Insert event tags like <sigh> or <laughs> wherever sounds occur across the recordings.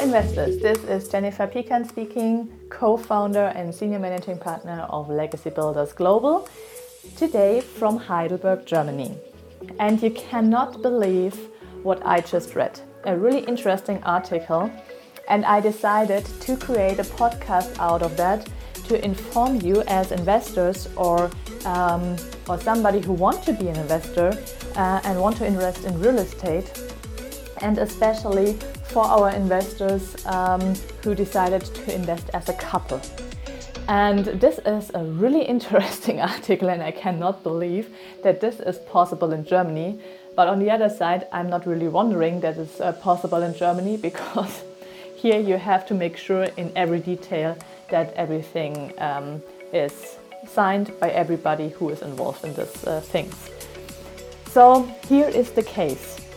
investors, this is Jennifer Pekan speaking, co founder and senior managing partner of Legacy Builders Global, today from Heidelberg, Germany. And you cannot believe what I just read. A really interesting article, and I decided to create a podcast out of that to inform you as investors or um, or somebody who want to be an investor uh, and want to invest in real estate, and especially for our investors um, who decided to invest as a couple. And this is a really <laughs> interesting <laughs> article, and I cannot believe that this is possible in Germany. But on the other side, I'm not really wondering that it's uh, possible in Germany <laughs> because here you have to make sure in every detail that everything um, is signed by everybody who is involved in these uh, things. So here is the case.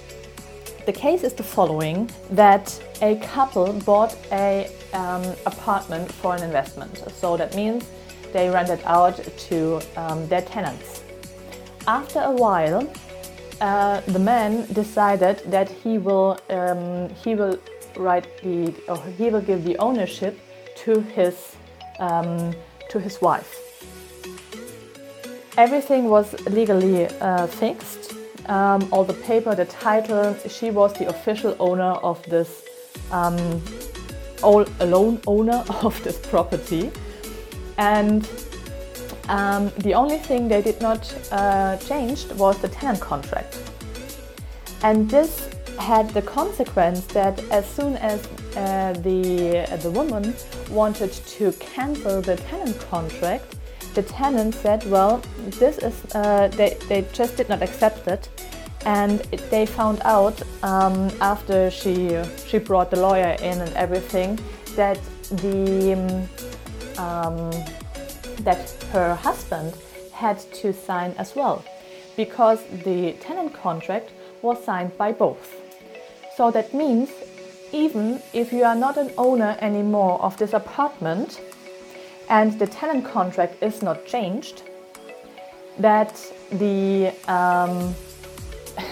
The case is the following that a couple bought a um, apartment for an investment. So that means they rent it out to um, their tenants. After a while, uh, the man decided that he will um, he will write the or he will give the ownership to his um, to his wife. Everything was legally uh, fixed um, all the paper, the title. She was the official owner of this, um, all alone owner <laughs> of this property. And um, the only thing they did not uh, change was the tenant contract. And this had the consequence that as soon as uh, the, uh, the woman wanted to cancel the tenant contract, the tenant said, well, this is, uh, they, they just did not accept it. And it, they found out um, after she, she brought the lawyer in and everything that, the, um, that her husband had to sign as well because the tenant contract was signed by both. So that means even if you are not an owner anymore of this apartment, and the tenant contract is not changed, that the um,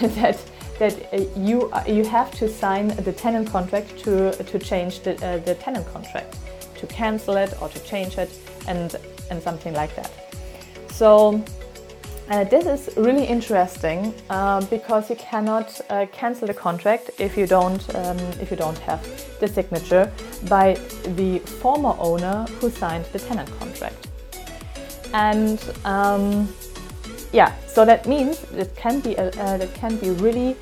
<laughs> that that uh, you uh, you have to sign the tenant contract to to change the uh, the tenant contract, to cancel it or to change it, and and something like that. So uh, this is really interesting uh, because you cannot uh, cancel the contract if you don't um, if you don't have the signature by the former owner who signed the tenant contract. And um, yeah, so that means it can be uh, it can be really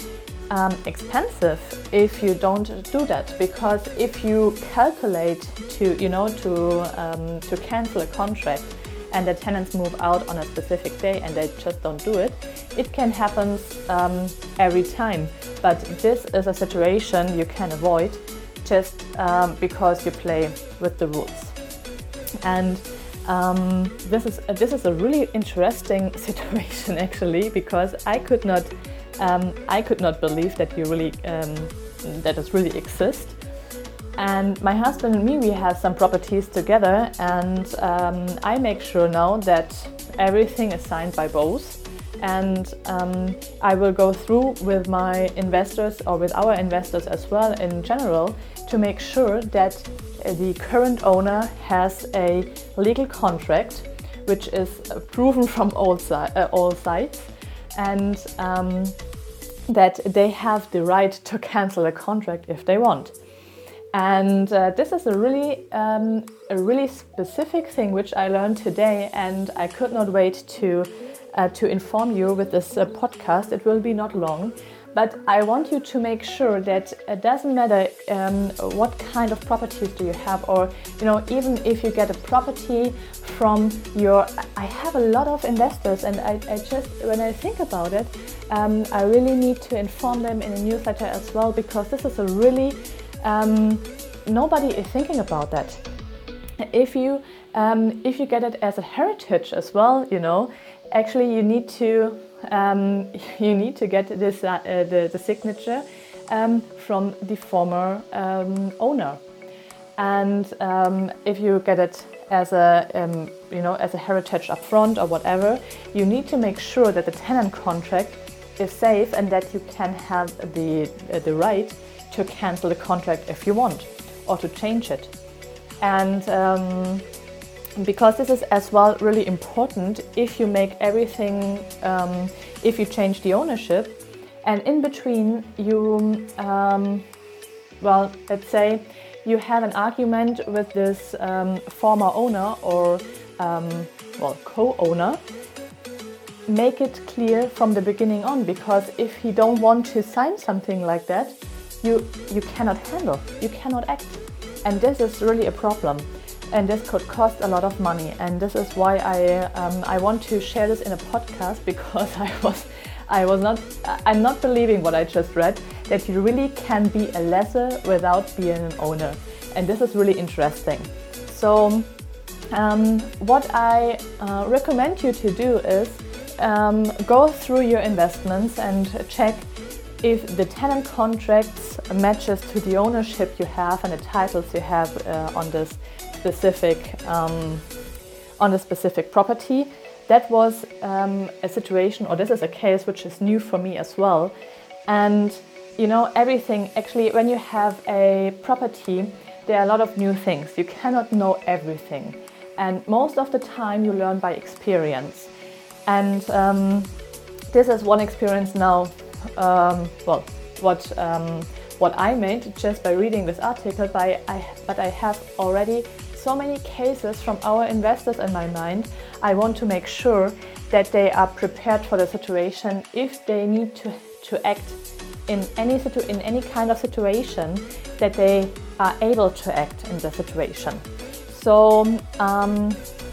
um, expensive if you don't do that because if you calculate to you know to um, to cancel a contract and the tenants move out on a specific day and they just don't do it, it can happen um, every time. But this is a situation you can avoid just um, because you play with the rules. And um, this is uh, this is a really interesting <laughs> situation actually because I could not um, I could not believe that you really um, that it really exists. And my husband and me, we have some properties together, and um, I make sure now that everything is signed by both. And um, I will go through with my investors or with our investors as well in general to make sure that the current owner has a legal contract which is proven from all, si- uh, all sides and um, that they have the right to cancel a contract if they want. And uh, this is a really, um, a really specific thing which I learned today, and I could not wait to uh, to inform you with this uh, podcast. It will be not long, but I want you to make sure that it doesn't matter um, what kind of properties do you have, or you know, even if you get a property from your. I have a lot of investors, and I, I just when I think about it, um, I really need to inform them in a newsletter as well because this is a really um, nobody is thinking about that. If you um, if you get it as a heritage as well, you know, actually you need to um, <laughs> you need to get this uh, the, the signature um, from the former um, owner. And um, if you get it as a you know as a heritage up front or whatever, you need to make sure that the tenant contract is safe and that you can have the, uh, the right to cancel the contract if you want or to change it. And um, because this is as well really important if you make everything, um, if you change the ownership, and in between you, um, well, let's say you have an argument with this um, former owner or, um, well, co owner make it clear from the beginning on because if he don't want to sign something like that you you cannot handle you cannot act. And this is really a problem and this could cost a lot of money. And this is why I um, I want to share this in a podcast <laughs> because I was I was not I'm not believing what I just read that you really can be a lessor without being an owner. And this is really interesting. So um, what I uh, recommend you to do is um, go through your investments and check if the tenant contracts matches to the ownership you have and the titles you have uh, on this specific um, on the specific property. That was um, a situation, or this is a case which is new for me as well. And you know, everything actually, when you have a property, there are a lot of new things. You cannot know everything, and most of the time you learn by experience. And um, this is one experience now. Um, well, what um, what I made just by reading this article. By I, but I have already so many cases from our investors in my mind. I want to make sure that they are prepared for the situation if they need to to act in any situ- in any kind of situation that they are able to act in the situation. So um,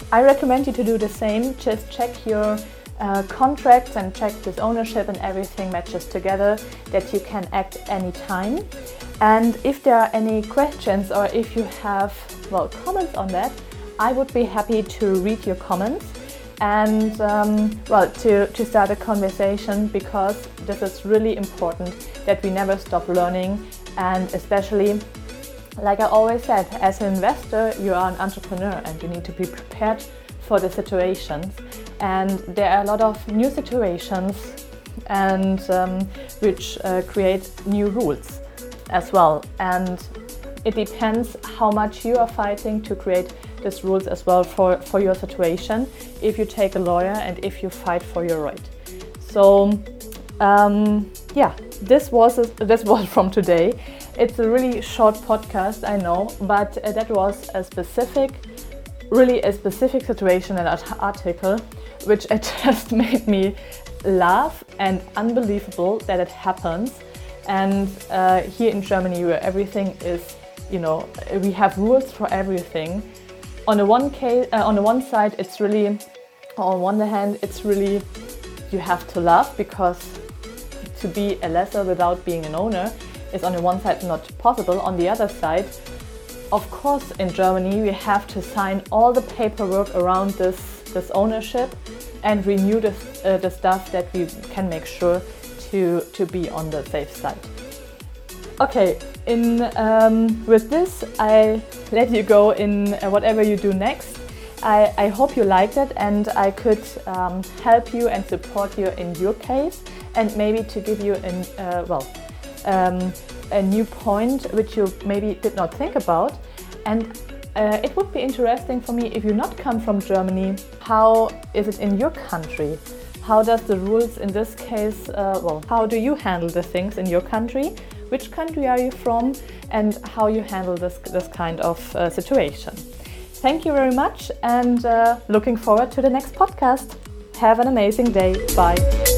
I recommend you to do the same. Just check your uh, contracts and check this ownership and everything matches together that you can act anytime. And if there are any questions or if you have well comments on that, I would be happy to read your comments and um, well to, to start a conversation because this is really important that we never stop learning and especially like I always said, as an investor, you are an entrepreneur and you need to be prepared for the situations. And there are a lot of new situations and um, which uh, create new rules as well. And it depends how much you are fighting to create these rules as well for, for your situation. If you take a lawyer and if you fight for your right. So um, yeah, this was this was <laughs> from today. It's a really short podcast, I know, but uh, that was a specific, really a specific situation and article, which it <laughs> just made me laugh and unbelievable that it happens. And uh, here in Germany, where everything is, you know, we have rules for everything. On the one case, uh, on the one side, it's really, on one hand, it's really, you have to laugh because to be a lessor without being an owner is on the one side not possible. On the other side, of course, in Germany, we have to sign all the paperwork around this, this ownership and renew the, uh, the stuff that we can make sure to, to be on the safe side. Okay, in, um, with this, I let you go in uh, whatever you do next. I, I, hope you liked it and I could um, help you and support you in your case and maybe to give you an, uh, well, um, a new point which you maybe did not think about. And uh, it would be interesting for me if you not come from Germany, how is it in your country? How does the rules in this case, uh, well, how do you handle the things in your country? Which country are you from? And how you handle this, this kind of uh, situation. Thank you very much and uh, looking forward to the next podcast. Have an amazing day. Bye.